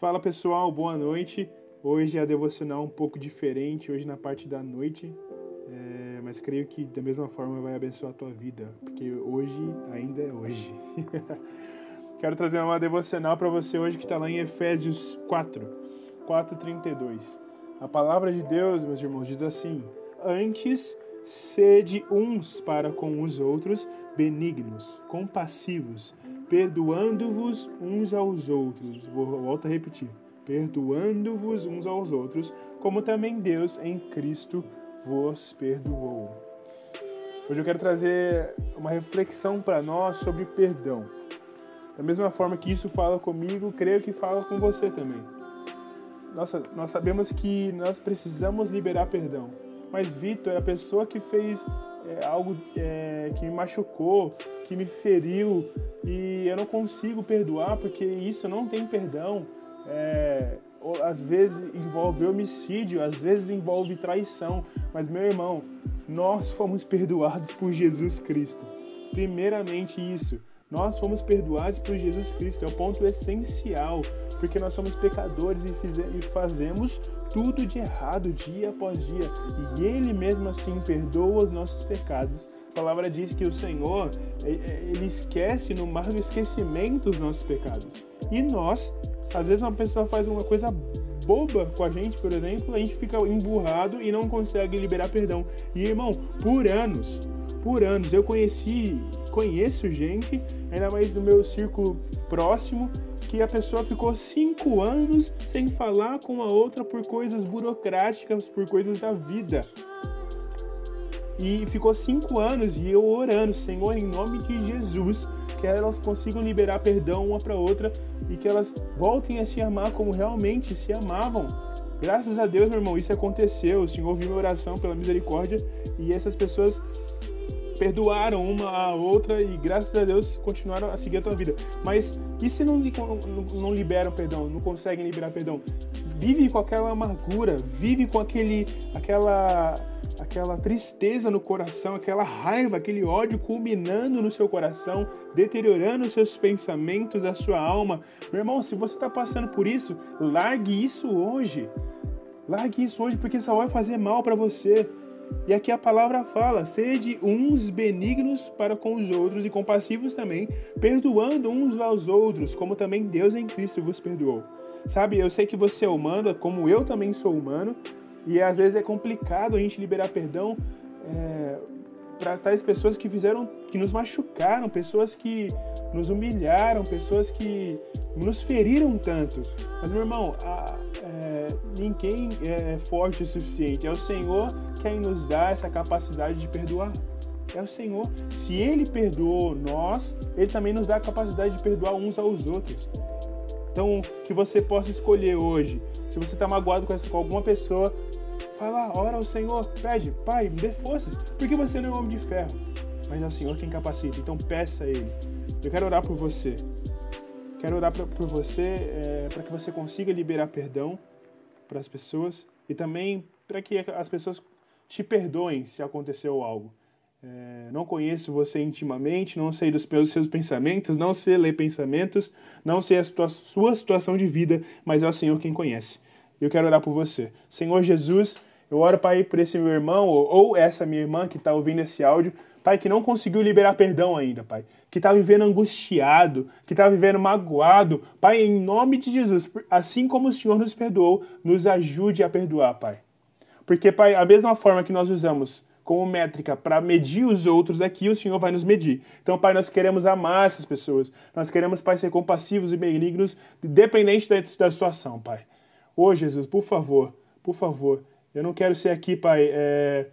Fala pessoal, boa noite. Hoje a devocional um pouco diferente, hoje na parte da noite, é, mas creio que da mesma forma vai abençoar a tua vida, porque hoje ainda é hoje. Quero trazer uma devocional para você hoje que está lá em Efésios 4, 4:32. A palavra de Deus, meus irmãos, diz assim: Antes sede uns para com os outros benignos, compassivos, perdoando-vos uns aos outros. Vou volto a repetir. Perdoando-vos uns aos outros, como também Deus em Cristo vos perdoou. Hoje eu quero trazer uma reflexão para nós sobre perdão. Da mesma forma que isso fala comigo, creio que fala com você também. Nossa, nós sabemos que nós precisamos liberar perdão. Mas Vitor, a pessoa que fez é, algo é, que me machucou, que me feriu, e eu não consigo perdoar porque isso não tem perdão. É, às vezes envolve homicídio, às vezes envolve traição. Mas, meu irmão, nós fomos perdoados por Jesus Cristo. Primeiramente, isso. Nós fomos perdoados por Jesus Cristo, é o ponto essencial, porque nós somos pecadores e fazemos tudo de errado dia após dia, e Ele mesmo assim perdoa os nossos pecados. A palavra diz que o Senhor, Ele esquece no mar do esquecimento os nossos pecados. E nós, às vezes uma pessoa faz uma coisa boba com a gente, por exemplo, a gente fica emburrado e não consegue liberar perdão. E irmão, por anos, por anos. Eu conheci, conheço gente, ainda mais do meu círculo próximo, que a pessoa ficou cinco anos sem falar com a outra por coisas burocráticas, por coisas da vida. E ficou cinco anos e eu orando, Senhor, em nome de Jesus, que elas consigam liberar perdão uma para outra e que elas voltem a se amar como realmente se amavam. Graças a Deus, meu irmão, isso aconteceu. O Senhor ouviu minha oração pela misericórdia e essas pessoas perdoaram uma a outra e graças a Deus continuaram a seguir a tua vida. Mas e se não, não, não liberam perdão, não conseguem liberar perdão? Vive com aquela amargura, vive com aquele, aquela, aquela tristeza no coração, aquela raiva, aquele ódio culminando no seu coração, deteriorando os seus pensamentos, a sua alma. Meu irmão, se você está passando por isso, largue isso hoje. Largue isso hoje, porque isso vai fazer mal para você. E aqui a palavra fala: sede uns benignos para com os outros e compassivos também, perdoando uns aos outros, como também Deus em Cristo vos perdoou. Sabe, eu sei que você é humano, como eu também sou humano, e às vezes é complicado a gente liberar perdão é, para tais pessoas que fizeram, que nos machucaram, pessoas que nos humilharam, pessoas que nos feriram tanto. Mas, meu irmão, a, é, ninguém é forte o suficiente. É o Senhor quem nos dá essa capacidade de perdoar. É o Senhor. Se Ele perdoou nós, Ele também nos dá a capacidade de perdoar uns aos outros. Então, que você possa escolher hoje. Se você está magoado com, essa, com alguma pessoa, lá, ora ao Senhor, pede, Pai, me dê forças, porque você não é homem de ferro, mas é o Senhor quem capacita. Então, peça a Ele. Eu quero orar por você. Quero orar pra, por você é, para que você consiga liberar perdão para as pessoas e também para que as pessoas te perdoem se aconteceu algo. É, não conheço você intimamente, não sei dos seus pensamentos, não sei ler pensamentos, não sei a sua, situação de vida, mas é o Senhor quem conhece. Eu quero orar por você. Senhor Jesus, eu oro, Pai, por esse meu irmão ou, ou essa minha irmã que está ouvindo esse áudio, Pai, que não conseguiu liberar perdão ainda, Pai. Que está vivendo angustiado, que está vivendo magoado. Pai, em nome de Jesus, assim como o Senhor nos perdoou, nos ajude a perdoar, Pai. Porque, Pai, a mesma forma que nós usamos como métrica para medir os outros aqui, o Senhor vai nos medir. Então, Pai, nós queremos amar essas pessoas. Nós queremos, Pai, ser compassivos e benignos, independente da, da situação, Pai. Ô, Jesus, por favor, por favor, eu não quero ser aqui, Pai, é,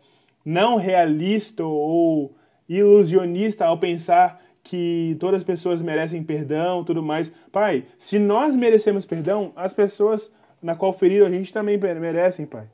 não realista ou ilusionista ao pensar que todas as pessoas merecem perdão, tudo mais. Pai, se nós merecemos perdão, as pessoas na qual feriram a gente também merecem, Pai.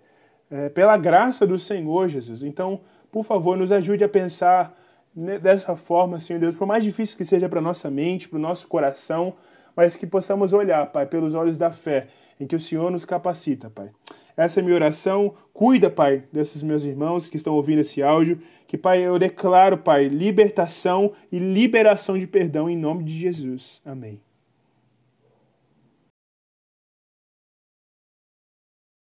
É, pela graça do Senhor, Jesus. Então, por favor, nos ajude a pensar dessa forma, Senhor Deus, por mais difícil que seja para nossa mente, para o nosso coração, mas que possamos olhar, Pai, pelos olhos da fé, em que o Senhor nos capacita, Pai. Essa é minha oração. Cuida, Pai, desses meus irmãos que estão ouvindo esse áudio. Que, Pai, eu declaro, Pai, libertação e liberação de perdão em nome de Jesus. Amém.